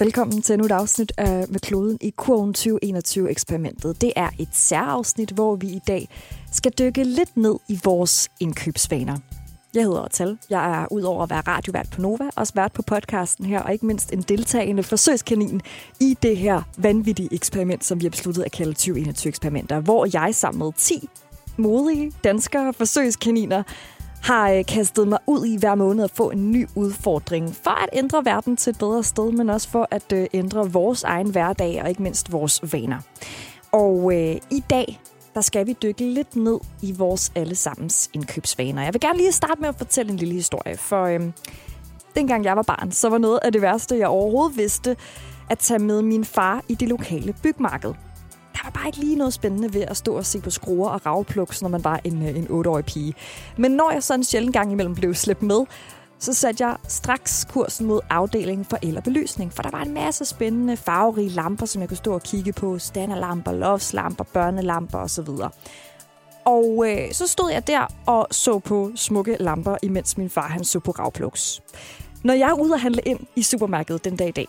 Velkommen til endnu et afsnit af med kloden i Kurven 2021-eksperimentet. Det er et særafsnit, hvor vi i dag skal dykke lidt ned i vores indkøbsvaner. Jeg hedder Tal. Jeg er udover at være radiovært på Nova, også vært på podcasten her, og ikke mindst en deltagende forsøgskanin i det her vanvittige eksperiment, som vi har besluttet at kalde 2021-eksperimenter, hvor jeg samlede 10 modige danskere forsøgskaniner har øh, kastet mig ud i hver måned at få en ny udfordring for at ændre verden til et bedre sted, men også for at øh, ændre vores egen hverdag og ikke mindst vores vaner. Og øh, i dag, der skal vi dykke lidt ned i vores allesammens indkøbsvaner. Jeg vil gerne lige starte med at fortælle en lille historie, for øh, dengang jeg var barn, så var noget af det værste, jeg overhovedet vidste, at tage med min far i det lokale bygmarked der var bare ikke lige noget spændende ved at stå og se på skruer og ravpluks, når man var en, øh, en 8-årig pige. Men når jeg så en sjældent gang imellem blev slæbt med, så satte jeg straks kursen mod afdelingen for el og belysning, for der var en masse spændende farverige lamper, som jeg kunne stå og kigge på. Standerlamper, loftslamper, børnelamper osv. Og øh, så stod jeg der og så på smukke lamper, imens min far han så på ravpluks. Når jeg er ude og handle ind i supermarkedet den dag i dag,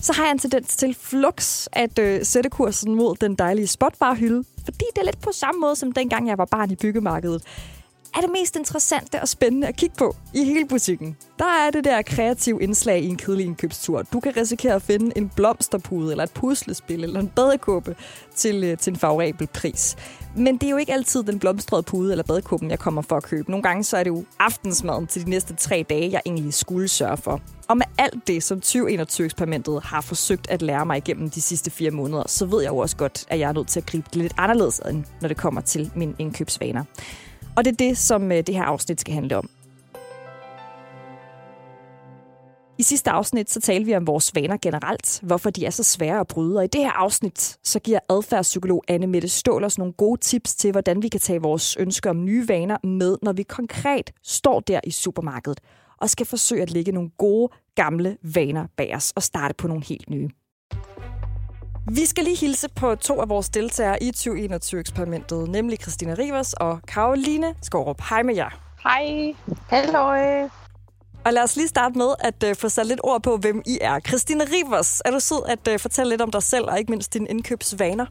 så har jeg en tendens til flux at øh, sætte kursen mod den dejlige spotbarhylde, fordi det er lidt på samme måde som dengang jeg var barn i byggemarkedet er det mest interessante og spændende at kigge på i hele butikken. Der er det der kreative indslag i en kedelig indkøbstur. Du kan risikere at finde en blomsterpude, eller et puslespil, eller en badekåbe til, øh, til en favorabel pris. Men det er jo ikke altid den blomstrede pude eller badekåben, jeg kommer for at købe. Nogle gange så er det jo aftensmaden til de næste tre dage, jeg egentlig skulle sørge for. Og med alt det, som 2021-eksperimentet har forsøgt at lære mig igennem de sidste fire måneder, så ved jeg jo også godt, at jeg er nødt til at gribe det lidt anderledes end når det kommer til mine indkøbsvaner. Og det er det, som øh, det her afsnit skal handle om. I sidste afsnit så talte vi om vores vaner generelt, hvorfor de er så svære at bryde. Og i det her afsnit så giver adfærdspsykolog Anne Mette Stål os nogle gode tips til, hvordan vi kan tage vores ønsker om nye vaner med, når vi konkret står der i supermarkedet og skal forsøge at lægge nogle gode, gamle vaner bag os og starte på nogle helt nye. Vi skal lige hilse på to af vores deltagere i 2021-eksperimentet, nemlig Christina Rivers og Karoline Skorup. Hej med jer. Hej. Hallo. Og lad os lige starte med at uh, få sat lidt ord på, hvem I er. Christina Rivers, er du sød at uh, fortælle lidt om dig selv, og ikke mindst dine indkøbsvaner?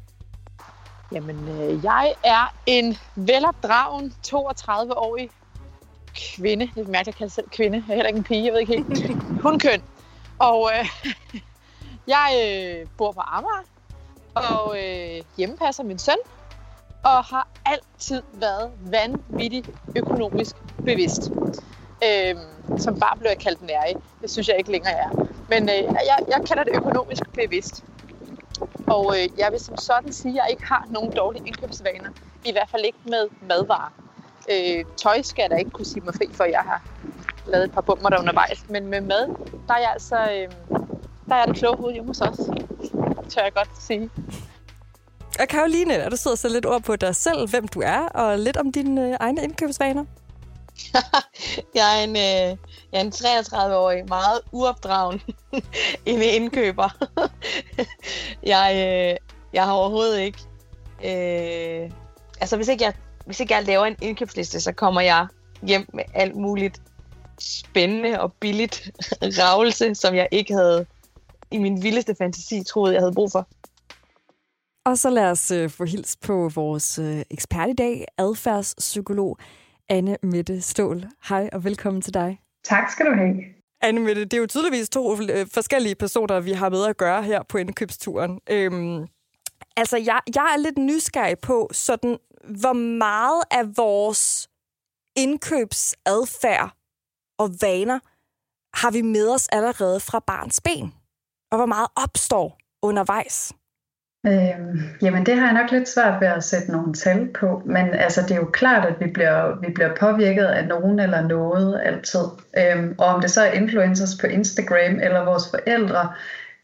Jamen, øh, jeg er en velopdragen 32-årig kvinde. Det er mærkeligt, at kalde selv kvinde. Jeg er heller ikke en pige, jeg ved ikke helt. Hun køn. Og øh, Jeg øh, bor på Amager, og øh, hjemmepasser min søn, og har altid været vanvittigt økonomisk bevidst. Øh, som bare blev jeg kaldt nære. Det synes jeg ikke længere er. Men øh, jeg, jeg kalder det økonomisk bevidst. Og øh, jeg vil som sådan sige, at jeg ikke har nogen dårlige indkøbsvaner. I hvert fald ikke med madvarer. Øh, tøj skal jeg da ikke kunne sige mig fri for, jeg har lavet et par bummer der undervejs. Men med mad, der er jeg altså... Øh, der er det kloge hoved hjemme hos os. Tør jeg godt sige. Og Karoline, er du sidder så lidt ord på dig selv, hvem du er, og lidt om dine øh, egne indkøbsvaner? jeg, er en, øh, jeg er en 33-årig, meget uopdragen en indkøber. jeg, øh, jeg har overhovedet ikke... Øh, altså, hvis ikke, jeg, hvis ikke jeg laver en indkøbsliste, så kommer jeg hjem med alt muligt spændende og billigt ravelse, som jeg ikke havde i min vildeste fantasi troede, jeg havde brug for. Og så lad os øh, få hils på vores øh, ekspert i dag, adfærdspsykolog Anne Mette Stål. Hej og velkommen til dig. Tak skal du have. Anne Mette, det er jo tydeligvis to øh, forskellige personer, vi har med at gøre her på indkøbsturen. Øhm, altså, jeg, jeg er lidt nysgerrig på, sådan, hvor meget af vores indkøbsadfærd og vaner har vi med os allerede fra barns ben? og hvor meget opstår undervejs? Øhm, jamen det har jeg nok lidt svært ved at sætte nogle tal på, men altså det er jo klart, at vi bliver, vi bliver påvirket af nogen eller noget altid. Øhm, og om det så er influencers på Instagram eller vores forældre,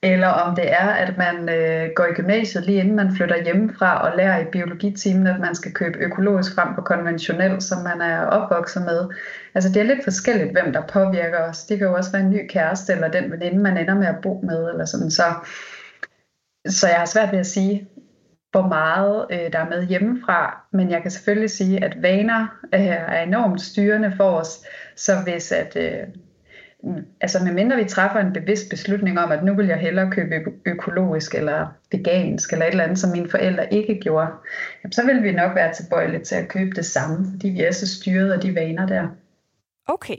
eller om det er, at man øh, går i gymnasiet lige inden man flytter hjemmefra og lærer i biologitimen, at man skal købe økologisk frem på konventionel, som man er opvokset med. Altså det er lidt forskelligt, hvem der påvirker os. Det kan jo også være en ny kæreste, eller den veninde, man ender med at bo med, eller sådan. Så, så jeg har svært ved at sige, hvor meget øh, der er med hjemmefra, men jeg kan selvfølgelig sige, at vaner øh, er enormt styrende for os. Så hvis at... Øh, altså medmindre vi træffer en bevidst beslutning om, at nu vil jeg hellere købe økologisk eller vegansk eller et eller andet, som mine forældre ikke gjorde, jamen, så vil vi nok være tilbøjelige til at købe det samme, fordi vi er så styret af de vaner der. Okay.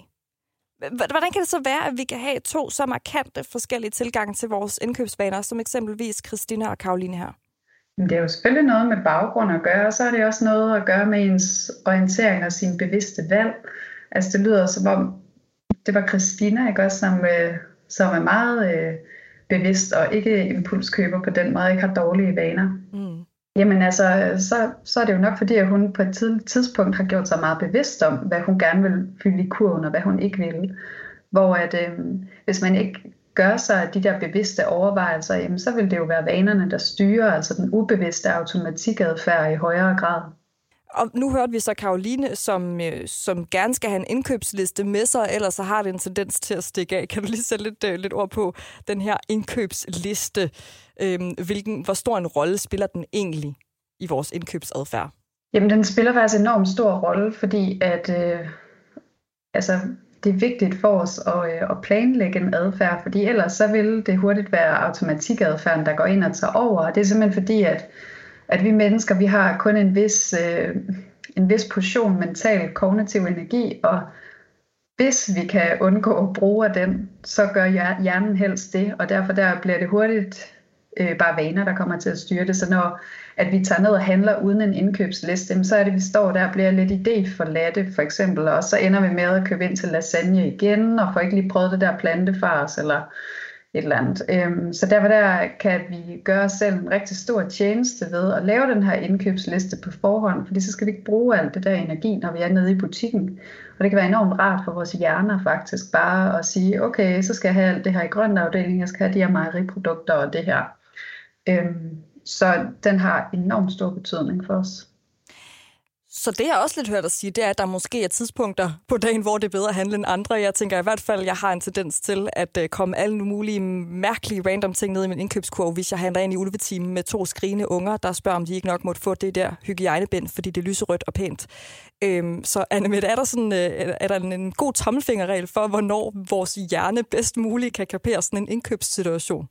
Hvordan kan det så være, at vi kan have to så markante forskellige tilgange til vores indkøbsvaner, som eksempelvis Christina og Karoline her? Det er jo selvfølgelig noget med baggrund at gøre, og så er det også noget at gøre med ens orientering og sin bevidste valg. Altså det lyder som om, det var Christina, ikke også, som, øh, som er meget øh, bevidst og ikke impulskøber på den måde, ikke har dårlige vaner. Mm. Jamen altså, så, så er det jo nok fordi, at hun på et tidligt tidspunkt har gjort sig meget bevidst om, hvad hun gerne vil fylde i kurven, og hvad hun ikke vil. Hvor at, øh, hvis man ikke gør sig de der bevidste overvejelser, jamen, så vil det jo være vanerne, der styrer, altså den ubevidste automatikadfærd i højere grad. Og nu hørte vi så Karoline, som, øh, som gerne skal have en indkøbsliste med sig, ellers så har det en tendens til at stikke af. Kan du lige sætte lidt, øh, lidt ord på den her indkøbsliste? Øhm, hvilken, hvor stor en rolle spiller den egentlig i vores indkøbsadfærd? Jamen, den spiller faktisk en enormt stor rolle, fordi at øh, altså, det er vigtigt for os at, øh, at planlægge en adfærd, fordi ellers så vil det hurtigt være automatikadfærden, der går ind og tager over. Og Det er simpelthen fordi, at at vi mennesker, vi har kun en vis, øh, en vis portion mental kognitiv energi, og hvis vi kan undgå at bruge af den, så gør hjernen helst det, og derfor der bliver det hurtigt øh, bare vaner, der kommer til at styre det. Så når at vi tager ned og handler uden en indkøbsliste, så er det, at vi står der og bliver lidt idé for latte, for eksempel, og så ender vi med at købe ind til lasagne igen, og får ikke lige prøvet det der plantefars, eller et eller andet. Øhm, så derfor der kan vi gøre os selv en rigtig stor tjeneste ved at lave den her indkøbsliste på forhånd, fordi så skal vi ikke bruge alt det der energi, når vi er nede i butikken. Og det kan være enormt rart for vores hjerner faktisk bare at sige, okay, så skal jeg have alt det her i grøn afdeling, jeg skal have de her mejeriprodukter og det her. Øhm, så den har enormt stor betydning for os. Så det, jeg også lidt hørt dig sige, det er, at der måske er tidspunkter på dagen, hvor det er bedre at handle end andre. Jeg tænker i hvert fald, at jeg har en tendens til at øh, komme alle mulige mærkelige random ting ned i min indkøbskurv, hvis jeg handler ind i ulvetimen med to skrigende unger, der spørger, om de ikke nok måtte få det der hygiejnebind, fordi det er lyserødt og pænt. Øhm, så Anne er der, sådan, øh, er der en god tommelfingerregel for, hvornår vores hjerne bedst muligt kan kapere sådan en indkøbssituation?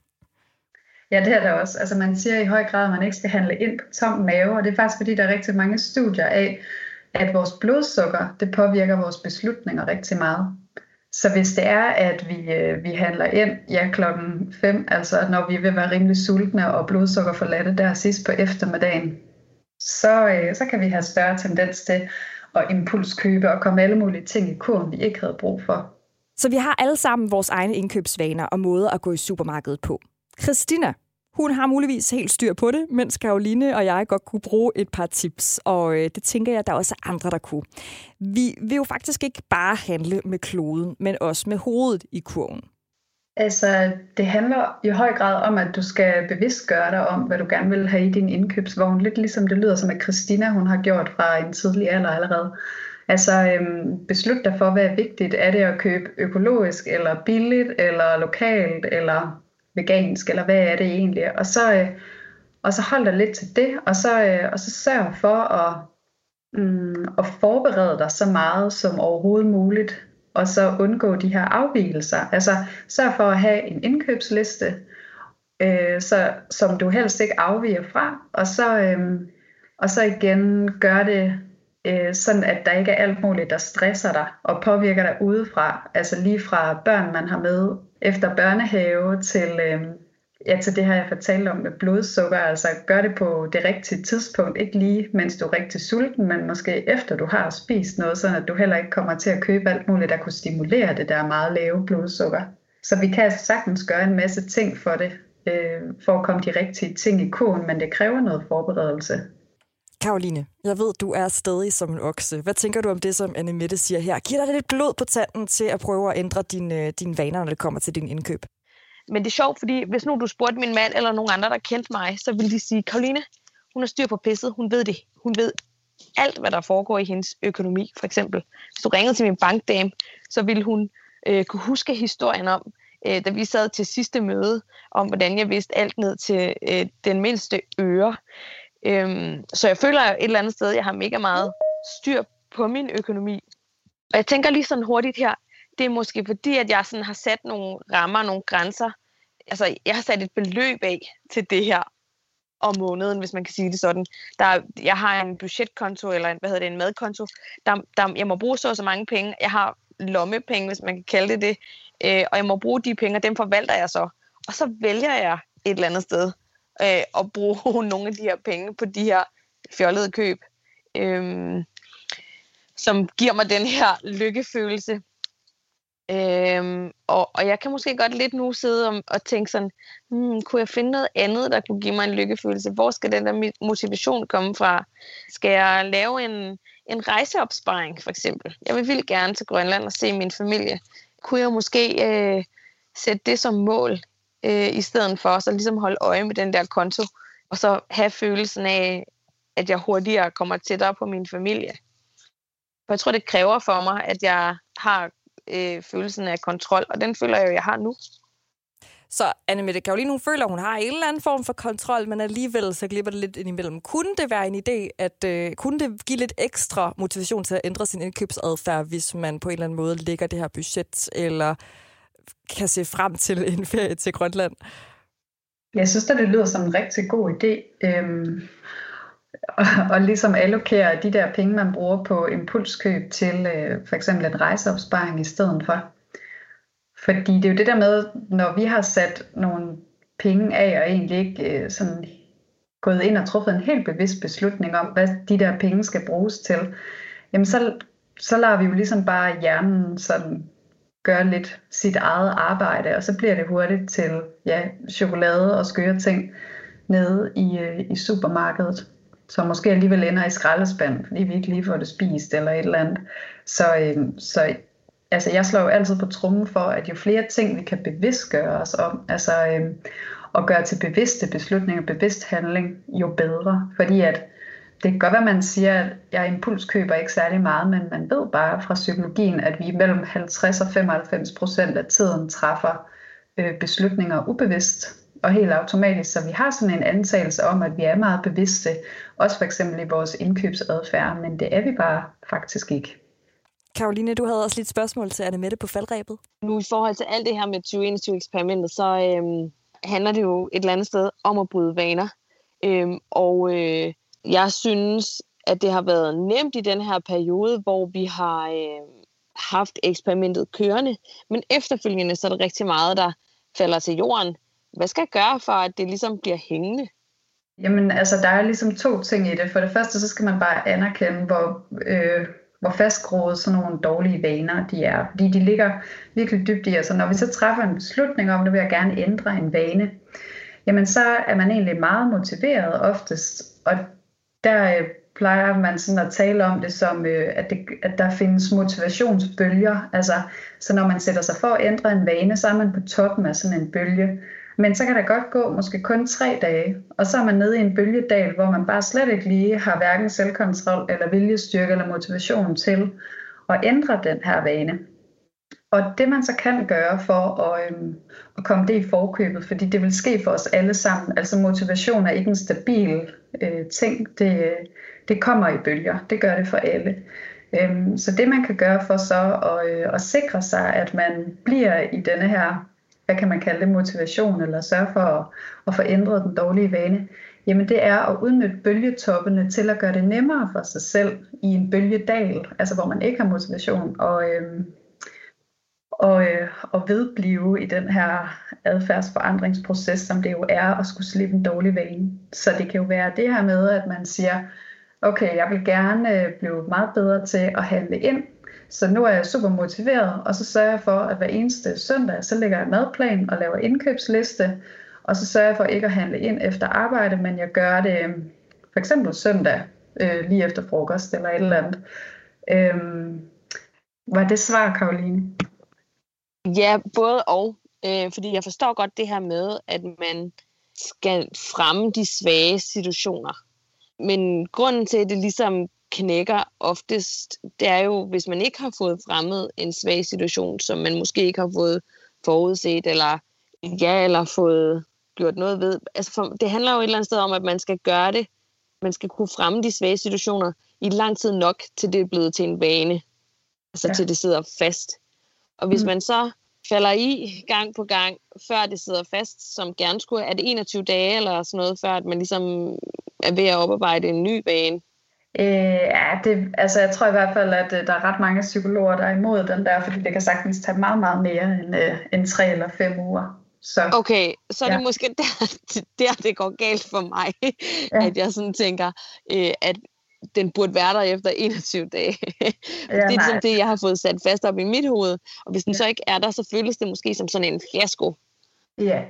Ja, det er der også. Altså man siger i høj grad, at man ikke skal handle ind på tom mave, og det er faktisk fordi, der er rigtig mange studier af, at vores blodsukker, det påvirker vores beslutninger rigtig meget. Så hvis det er, at vi, øh, vi handler ind ja, klokken 5, altså når vi vil være rimelig sultne og blodsukker forladte der sidst på eftermiddagen, så, øh, så kan vi have større tendens til at impulskøbe og komme alle mulige ting i kurven, vi ikke havde brug for. Så vi har alle sammen vores egne indkøbsvaner og måder at gå i supermarkedet på. Christina, hun har muligvis helt styr på det, mens Karoline og jeg godt kunne bruge et par tips, og øh, det tænker jeg, der er også andre, der kunne. Vi vil jo faktisk ikke bare handle med kloden, men også med hovedet i kurven. Altså, det handler i høj grad om, at du skal bevidst gøre dig om, hvad du gerne vil have i din indkøbsvogn. Lidt ligesom det lyder som, at Christina hun har gjort fra en tidlig alder allerede. Altså, øhm, beslut dig for, hvad er vigtigt. Er det at købe økologisk, eller billigt, eller lokalt, eller vegansk, eller hvad er det egentlig? Og så, øh, og så hold dig lidt til det, og så, øh, og så sørg for at, mm, at forberede dig så meget som overhovedet muligt, og så undgå de her afvielser. Altså sørg for at have en indkøbsliste, øh, så, som du helst ikke afviger fra, og så, øh, og så igen gør det øh, sådan, at der ikke er alt muligt, der stresser dig og påvirker dig udefra. Altså lige fra børn, man har med efter børnehave til, øh, ja, til det her, jeg fortalte om med blodsukker. Altså gør det på det rigtige tidspunkt. Ikke lige, mens du er rigtig sulten, men måske efter du har spist noget, så at du heller ikke kommer til at købe alt muligt, der kunne stimulere det der meget lave blodsukker. Så vi kan altså sagtens gøre en masse ting for det, øh, for at komme de rigtige ting i kurven, men det kræver noget forberedelse. Karoline, jeg ved, du er stadig som en okse. Hvad tænker du om det, som Anne Mette siger her? Giver dig lidt blod på tanden til at prøve at ændre dine, øh, dine vaner, når det kommer til din indkøb? Men det er sjovt, fordi hvis nu du spurgte min mand eller nogen andre, der kendte mig, så ville de sige, Karoline, hun har styr på pisset, hun ved det. Hun ved alt, hvad der foregår i hendes økonomi, for eksempel. Hvis du ringede til min bankdame, så ville hun øh, kunne huske historien om, øh, da vi sad til sidste møde, om hvordan jeg vidste alt ned til øh, den mindste øre. Øhm, så jeg føler et eller andet sted, at jeg har mega meget styr på min økonomi. Og jeg tænker lige sådan hurtigt her, det er måske fordi, at jeg sådan har sat nogle rammer, nogle grænser. Altså, jeg har sat et beløb af til det her om måneden, hvis man kan sige det sådan. Der, jeg har en budgetkonto, eller en, hvad hedder det, en madkonto. Der, der, jeg må bruge så og så mange penge. Jeg har lommepenge, hvis man kan kalde det det. Øh, og jeg må bruge de penge, og dem forvalter jeg så. Og så vælger jeg et eller andet sted øh, at bruge nogle af de her penge på de her fjollede køb, øh, som giver mig den her lykkefølelse. Øhm, og, og jeg kan måske godt lidt nu sidde og, og tænke sådan, hmm, kunne jeg finde noget andet, der kunne give mig en lykkefølelse? Hvor skal den der motivation komme fra? Skal jeg lave en, en rejseopsparing, for eksempel? Jeg vil vildt gerne til Grønland og se min familie. Kunne jeg måske øh, sætte det som mål, øh, i stedet for så ligesom holde øje med den der konto, og så have følelsen af, at jeg hurtigere kommer tættere på min familie? For jeg tror, det kræver for mig, at jeg har øh, følelsen af kontrol, og den føler jeg jo, jeg har nu. Så Annemette Karoline, hun føler, hun har en eller anden form for kontrol, men alligevel så glipper det lidt indimellem. Kunne det være en idé, at øh, kunne det give lidt ekstra motivation til at ændre sin indkøbsadfærd, hvis man på en eller anden måde lægger det her budget, eller kan se frem til en ferie til Grønland? Jeg synes at det lyder som en rigtig god idé. Øhm, og, og ligesom allokere de der penge, man bruger på impulskøb til øh, for eksempel en rejseopsparing i stedet for. Fordi det er jo det der med, når vi har sat nogle penge af, og egentlig ikke øh, sådan gået ind og truffet en helt bevidst beslutning om, hvad de der penge skal bruges til, jamen så, så lader vi jo ligesom bare hjernen sådan gøre lidt sit eget arbejde, og så bliver det hurtigt til ja, chokolade og skøre ting nede i, øh, i supermarkedet som måske alligevel ender i skraldespanden, fordi vi ikke lige får det spist eller et eller andet. Så, øh, så altså, jeg slår jo altid på trummen for, at jo flere ting, vi kan bevidstgøre os om, altså øh, og gøre til bevidste beslutninger, bevidst handling, jo bedre. Fordi at det kan godt være, at man siger, at jeg impulskøber ikke særlig meget, men man ved bare fra psykologien, at vi mellem 50 og 95 procent af tiden træffer øh, beslutninger ubevidst og helt automatisk, så vi har sådan en antagelse om, at vi er meget bevidste, også for eksempel i vores indkøbsadfærd, men det er vi bare faktisk ikke. Karoline, du havde også lidt spørgsmål til Anne Mette på faldrebet. Nu i forhold til alt det her med 2021-eksperimentet, så øhm, handler det jo et eller andet sted om at bryde vaner. Øhm, og øh, jeg synes, at det har været nemt i den her periode, hvor vi har øh, haft eksperimentet kørende, men efterfølgende så er der rigtig meget, der falder til jorden. Hvad skal jeg gøre for, at det ligesom bliver hængende? Jamen, altså, der er ligesom to ting i det. For det første, så skal man bare anerkende, hvor, øh, hvor fastgroet sådan nogle dårlige vaner de er. Fordi de ligger virkelig dybt i os. Og når vi så træffer en beslutning om, at vil jeg gerne ændre en vane, jamen så er man egentlig meget motiveret oftest. Og der øh, plejer man sådan at tale om det som, øh, at, det, at der findes motivationsbølger. Altså, så når man sætter sig for at ændre en vane, så er man på toppen af sådan en bølge. Men så kan der godt gå måske kun tre dage, og så er man nede i en bølgedal, hvor man bare slet ikke lige har hverken selvkontrol eller viljestyrke eller motivation til at ændre den her vane. Og det man så kan gøre for at, øhm, at komme det i forkøbet, fordi det vil ske for os alle sammen, altså motivation er ikke en stabil øh, ting, det, det kommer i bølger, det gør det for alle. Øhm, så det man kan gøre for så at, øh, at sikre sig, at man bliver i denne her hvad kan man kalde det, motivation, eller sørge for at, at få ændret den dårlige vane, jamen det er at udnytte bølgetoppene til at gøre det nemmere for sig selv i en bølgedal, altså hvor man ikke har motivation, og, øhm, og, øh, og vedblive i den her adfærdsforandringsproces, som det jo er at skulle slippe en dårlig vane. Så det kan jo være det her med, at man siger, okay, jeg vil gerne øh, blive meget bedre til at handle ind, så nu er jeg super motiveret, og så sørger jeg for, at hver eneste søndag, så lægger jeg madplan og laver indkøbsliste, og så sørger jeg for ikke at handle ind efter arbejde, men jeg gør det øh, for eksempel søndag, øh, lige efter frokost eller et eller andet. Øhm, var det svar, Karoline? Ja, både og. Øh, fordi jeg forstår godt det her med, at man skal fremme de svage situationer. Men grunden til, at det ligesom knækker oftest, det er jo, hvis man ikke har fået fremmet en svag situation, som man måske ikke har fået forudset, eller ja, eller fået gjort noget ved. Altså for, det handler jo et eller andet sted om, at man skal gøre det. Man skal kunne fremme de svage situationer i lang tid nok, til det er blevet til en vane. Altså ja. til det sidder fast. Og hvis mm. man så falder i gang på gang, før det sidder fast, som gerne skulle, er det 21 dage eller sådan noget, før at man ligesom er ved at oparbejde en ny vane? Øh, ja, det, altså jeg tror i hvert fald, at øh, der er ret mange psykologer, der er imod den der, fordi det kan sagtens tage meget, meget mere end, øh, end tre eller fem uger. Så, okay, så er det ja. måske der, der, det går galt for mig, ja. at jeg sådan tænker, øh, at den burde være der efter 21 dage. Ja, det er ligesom det, jeg har fået sat fast op i mit hoved. Og hvis den ja. så ikke er der, så føles det måske som sådan en fiasko. Ja,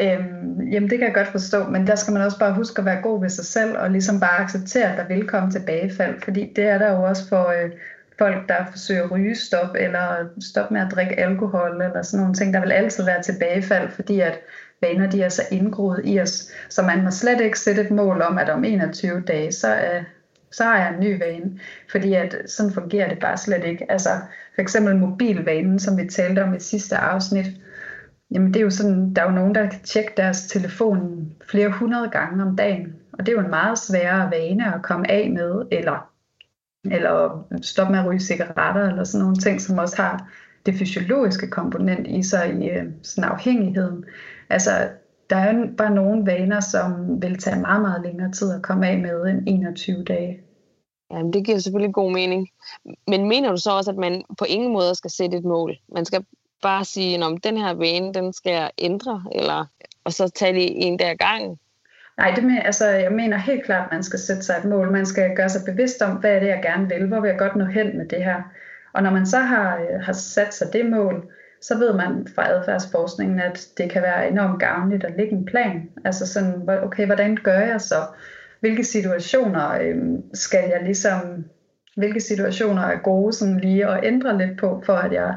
Øhm, jamen det kan jeg godt forstå, men der skal man også bare huske at være god ved sig selv, og ligesom bare acceptere, at der vil komme tilbagefald, fordi det er der jo også for øh, folk, der forsøger at ryge stop, eller stoppe med at drikke alkohol, eller sådan nogle ting. Der vil altid være tilbagefald, fordi at vaner de er så indgroet i os, så man må slet ikke sætte et mål om, at om 21 dage, så er, så har jeg en ny vane. Fordi at sådan fungerer det bare slet ikke. Altså for eksempel mobilvanen, som vi talte om i sidste afsnit, Jamen det er jo sådan, der er jo nogen, der kan tjekke deres telefon flere hundrede gange om dagen. Og det er jo en meget sværere vane at komme af med, eller, eller stoppe med at ryge cigaretter, eller sådan nogle ting, som også har det fysiologiske komponent i sig i øh, sådan afhængigheden. Altså, der er jo bare nogle vaner, som vil tage meget, meget længere tid at komme af med end 21 dage. Jamen, det giver selvfølgelig god mening. Men mener du så også, at man på ingen måde skal sætte et mål? Man skal bare sige, om den her vane, den skal jeg ændre, eller, og så tage det en der gang? Nej, det med, altså, jeg mener helt klart, at man skal sætte sig et mål. Man skal gøre sig bevidst om, hvad er det, jeg gerne vil? Hvor vil jeg godt nå hen med det her? Og når man så har, øh, har sat sig det mål, så ved man fra adfærdsforskningen, at det kan være enormt gavnligt at lægge en plan. Altså sådan, okay, hvordan gør jeg så? Hvilke situationer øh, skal jeg ligesom, hvilke situationer er gode sådan lige at ændre lidt på, for at jeg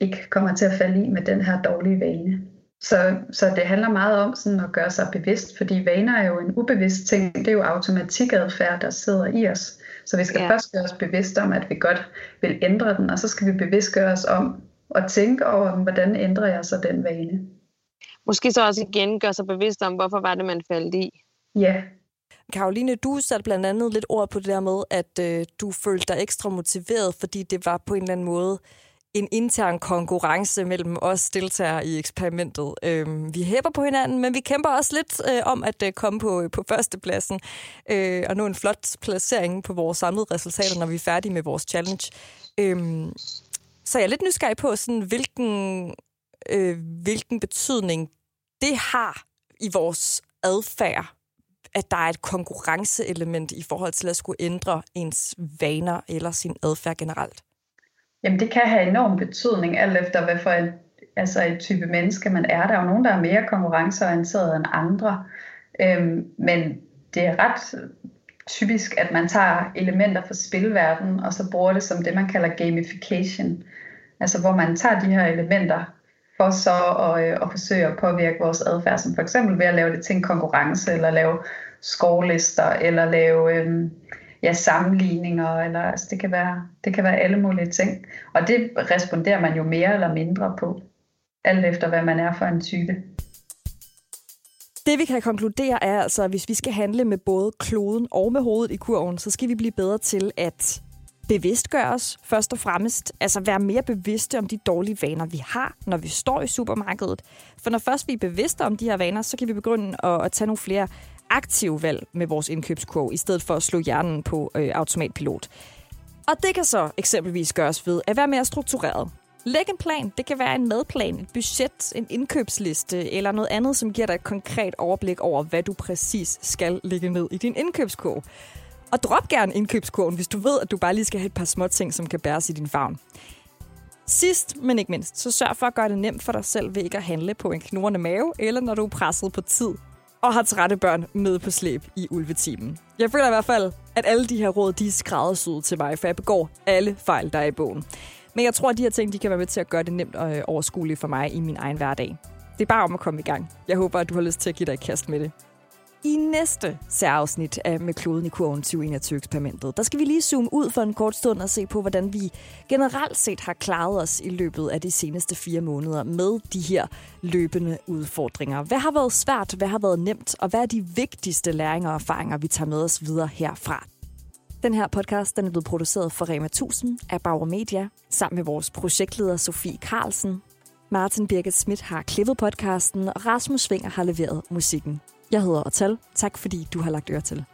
ikke kommer til at falde i med den her dårlige vane. Så, så det handler meget om sådan at gøre sig bevidst, fordi vaner er jo en ubevidst ting. Det er jo automatikadfærd, der sidder i os. Så vi skal ja. først gøre os bevidst om, at vi godt vil ændre den, og så skal vi bevidst gøre os om at tænke over, hvordan ændrer jeg så den vane. Måske så også igen gøre sig bevidst om, hvorfor var det, man faldt i. Ja. Karoline, du satte blandt andet lidt ord på det der med, at øh, du følte dig ekstra motiveret, fordi det var på en eller anden måde en intern konkurrence mellem os deltagere i eksperimentet. Øh, vi hæpper på hinanden, men vi kæmper også lidt øh, om at øh, komme på, øh, på førstepladsen øh, og nå en flot placering på vores samlede resultater, når vi er færdige med vores challenge. Øh, så jeg er lidt nysgerrig på, sådan, hvilken, øh, hvilken betydning det har i vores adfærd, at der er et konkurrenceelement i forhold til at skulle ændre ens vaner eller sin adfærd generelt. Jamen det kan have enorm betydning, alt efter hvad for et, altså et type menneske man er. Der er jo nogen, der er mere konkurrenceorienteret end andre. Øhm, men det er ret typisk, at man tager elementer fra spilverdenen, og så bruger det som det, man kalder gamification. Altså hvor man tager de her elementer for så at, øh, at forsøge at påvirke vores adfærd, som for eksempel ved at lave det til en konkurrence, eller lave skovlister, eller lave øh, ja, sammenligninger, eller altså, det, kan være, det kan være alle mulige ting. Og det responderer man jo mere eller mindre på, alt efter hvad man er for en type. Det vi kan konkludere er altså, at hvis vi skal handle med både kloden og med hovedet i kurven, så skal vi blive bedre til at bevidstgøre os først og fremmest. Altså være mere bevidste om de dårlige vaner, vi har, når vi står i supermarkedet. For når først vi er bevidste om de her vaner, så kan vi begynde at, at tage nogle flere aktive valg med vores indkøbskurv, i stedet for at slå hjernen på øh, automatpilot. Og det kan så eksempelvis gøres ved at være mere struktureret. Læg en plan. Det kan være en madplan, et budget, en indkøbsliste eller noget andet, som giver dig et konkret overblik over, hvad du præcis skal lægge ned i din indkøbskurv. Og drop gerne indkøbskurven, hvis du ved, at du bare lige skal have et par små ting, som kan bæres i din favn. Sidst, men ikke mindst, så sørg for at gøre det nemt for dig selv ved ikke at handle på en knurrende mave, eller når du er presset på tid og har trætte børn med på slæb i ulvetimen. Jeg føler i hvert fald, at alle de her råd, de er skræddersyet til mig, for jeg begår alle fejl, der er i bogen. Men jeg tror, at de her ting, de kan være med til at gøre det nemt og øh, overskueligt for mig i min egen hverdag. Det er bare om at komme i gang. Jeg håber, at du har lyst til at give dig et kast med det. I næste særafsnit af Med kloden i kurven 2021-eksperimentet, der skal vi lige zoome ud for en kort stund og se på, hvordan vi generelt set har klaret os i løbet af de seneste fire måneder med de her løbende udfordringer. Hvad har været svært, hvad har været nemt, og hvad er de vigtigste læringer og erfaringer, vi tager med os videre herfra? Den her podcast den er blevet produceret for Rema 1000 af Bauer Media, sammen med vores projektleder Sofie Carlsen. Martin Birgit Schmidt har klippet podcasten, og Rasmus Svinger har leveret musikken. Jeg hedder Otal. Tak fordi du har lagt øre til.